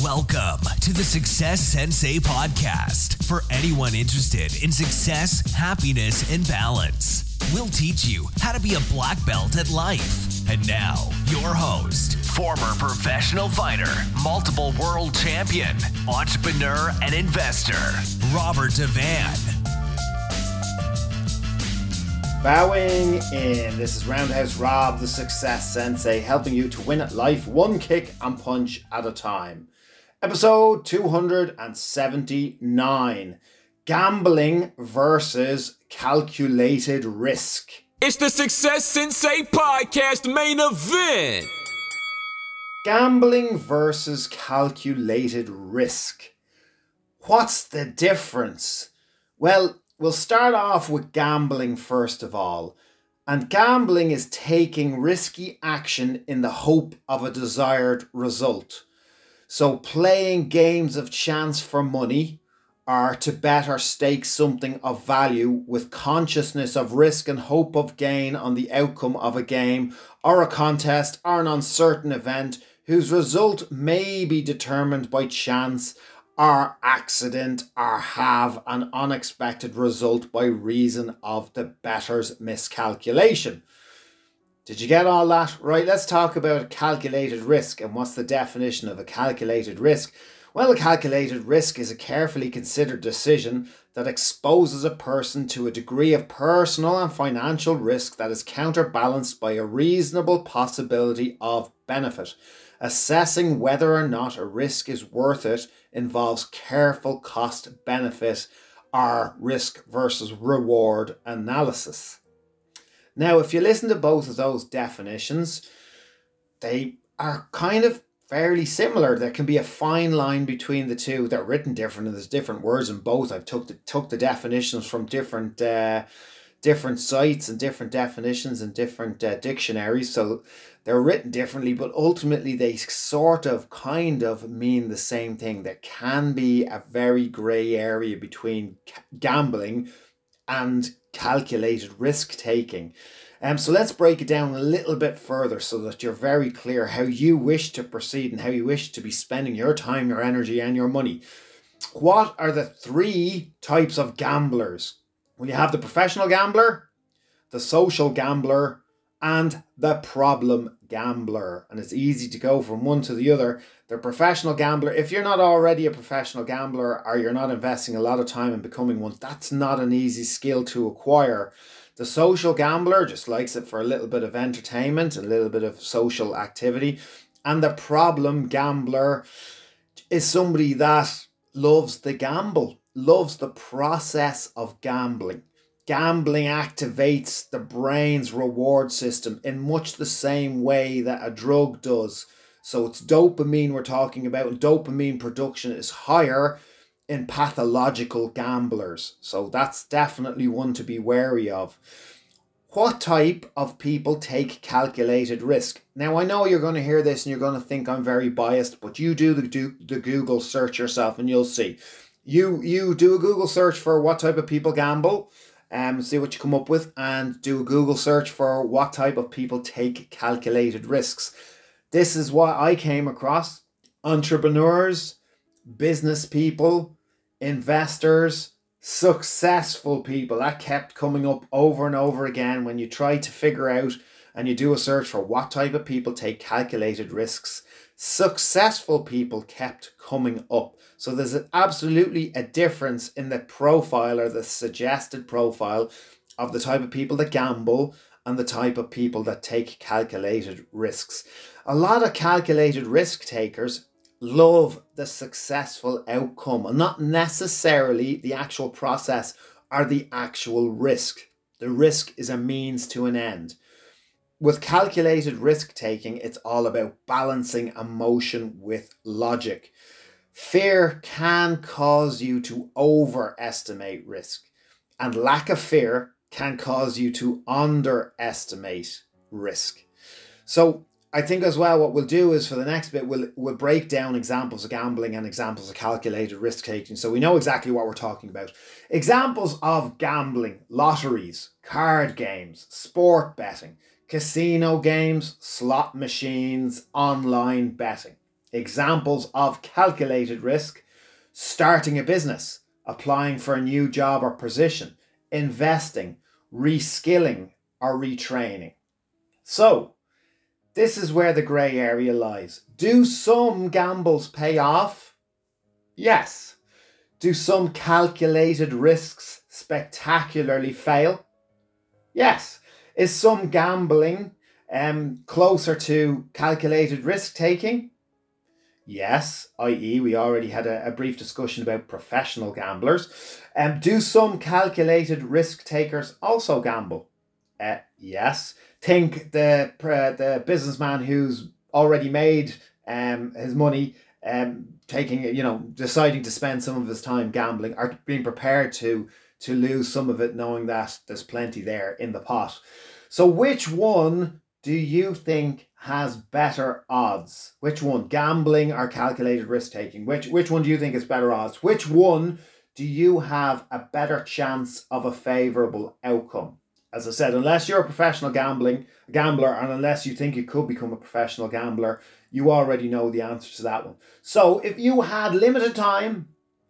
Welcome to the Success Sensei podcast for anyone interested in success, happiness, and balance. We'll teach you how to be a black belt at life. And now, your host, former professional fighter, multiple world champion, entrepreneur, and investor, Robert Devane. Bowing in. This is Roundhouse Rob, the Success Sensei, helping you to win at life one kick and punch at a time. Episode 279 Gambling versus Calculated Risk. It's the Success Sensei Podcast main event. Gambling versus calculated risk. What's the difference? Well, we'll start off with gambling first of all. And gambling is taking risky action in the hope of a desired result. So, playing games of chance for money are to bet or stake something of value with consciousness of risk and hope of gain on the outcome of a game or a contest or an uncertain event whose result may be determined by chance or accident or have an unexpected result by reason of the better's miscalculation. Did you get all that? Right, let's talk about calculated risk and what's the definition of a calculated risk. Well, a calculated risk is a carefully considered decision that exposes a person to a degree of personal and financial risk that is counterbalanced by a reasonable possibility of benefit. Assessing whether or not a risk is worth it involves careful cost benefit or risk versus reward analysis. Now, if you listen to both of those definitions, they are kind of fairly similar. There can be a fine line between the two. They're written different, and there's different words in both. I've took the took the definitions from different uh, different sites and different definitions and different uh, dictionaries. So they're written differently, but ultimately they sort of kind of mean the same thing. There can be a very grey area between gambling and calculated risk taking. Um, so let's break it down a little bit further so that you're very clear how you wish to proceed and how you wish to be spending your time, your energy, and your money. What are the three types of gamblers? Well, you have the professional gambler, the social gambler, and the problem gambler. And it's easy to go from one to the other. The professional gambler, if you're not already a professional gambler or you're not investing a lot of time in becoming one, that's not an easy skill to acquire. The social gambler just likes it for a little bit of entertainment, a little bit of social activity. And the problem gambler is somebody that loves the gamble, loves the process of gambling. Gambling activates the brain's reward system in much the same way that a drug does. So it's dopamine we're talking about, dopamine production is higher in pathological gamblers. So that's definitely one to be wary of. What type of people take calculated risk? Now, I know you're going to hear this and you're going to think I'm very biased, but you do the, do the Google search yourself and you'll see. You, you do a Google search for what type of people gamble, um, see what you come up with, and do a Google search for what type of people take calculated risks. This is what I came across entrepreneurs, business people, investors, successful people. That kept coming up over and over again when you try to figure out and you do a search for what type of people take calculated risks. Successful people kept coming up. So there's absolutely a difference in the profile or the suggested profile of the type of people that gamble and the type of people that take calculated risks. A lot of calculated risk takers love the successful outcome and not necessarily the actual process or the actual risk. The risk is a means to an end. With calculated risk taking, it's all about balancing emotion with logic. Fear can cause you to overestimate risk, and lack of fear can cause you to underestimate risk. So, I think as well, what we'll do is for the next bit, we'll, we'll break down examples of gambling and examples of calculated risk taking. So we know exactly what we're talking about. Examples of gambling, lotteries, card games, sport betting, casino games, slot machines, online betting. Examples of calculated risk starting a business, applying for a new job or position, investing, reskilling, or retraining. So, this is where the grey area lies. Do some gambles pay off? Yes. Do some calculated risks spectacularly fail? Yes. Is some gambling um, closer to calculated risk taking? Yes, i.e., we already had a, a, brief discussion about professional gamblers. Um, do some calculated risk takers also gamble? Uh, yes. Think the uh, the businessman who's already made um, his money, um, taking you know deciding to spend some of his time gambling, or being prepared to to lose some of it, knowing that there's plenty there in the pot. So, which one do you think has better odds? Which one, gambling or calculated risk taking? Which which one do you think is better odds? Which one do you have a better chance of a favorable outcome? As I said, unless you're a professional gambling gambler and unless you think you could become a professional gambler, you already know the answer to that one. So, if you had limited time,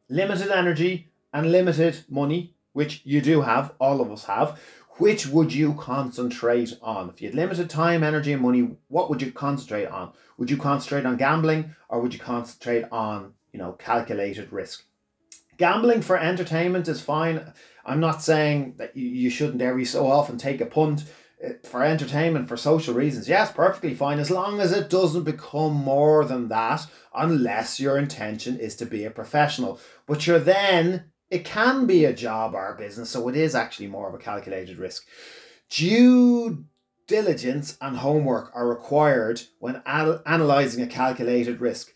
limited energy, and limited money, which you do have, all of us have, which would you concentrate on? If you had limited time, energy, and money, what would you concentrate on? Would you concentrate on gambling or would you concentrate on, you know, calculated risk? Gambling for entertainment is fine. I'm not saying that you, shouldn't every so often take a punt uh, for entertainment, for social reasons. Yes, perfectly fine, as long as it doesn't become more than that, unless your intention is to be a professional. But you're then it can be a job or a business, so it is actually more of a calculated risk. Due diligence and homework are required when al- analysing a calculated risk.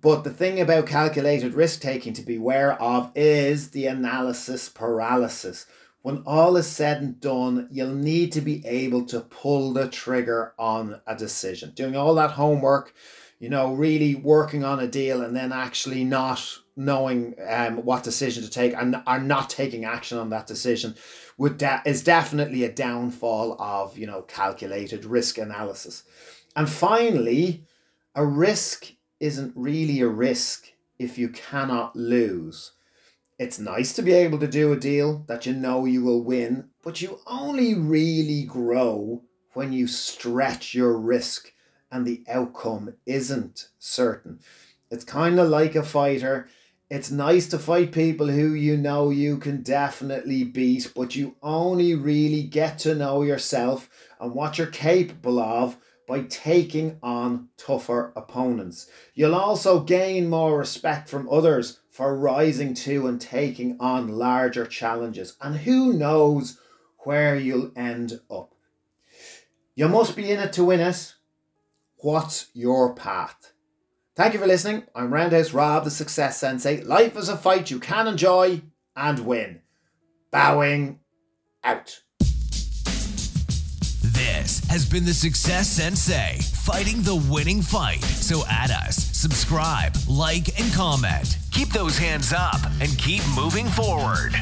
But the thing about calculated risk taking to beware of is the analysis paralysis. When all is said and done, you'll need to be able to pull the trigger on a decision. Doing all that homework, you know, really working on a deal and then actually not knowing um, what decision to take and are not taking action on that decision would de- is definitely a downfall of you know calculated risk analysis. And finally a risk isn't really a risk if you cannot lose. It's nice to be able to do a deal that you know you will win but you only really grow when you stretch your risk and the outcome isn't certain it's kind of like a fighter it's nice to fight people who you know you can definitely beat, but you only really get to know yourself and what you're capable of by taking on tougher opponents. You'll also gain more respect from others for rising to and taking on larger challenges. And who knows where you'll end up. You must be in it to win it. What's your path? Thank you for listening. I'm Roundhouse Rob, the Success Sensei. Life is a fight you can enjoy and win. Bowing out. This has been the Success Sensei, fighting the winning fight. So add us, subscribe, like, and comment. Keep those hands up and keep moving forward.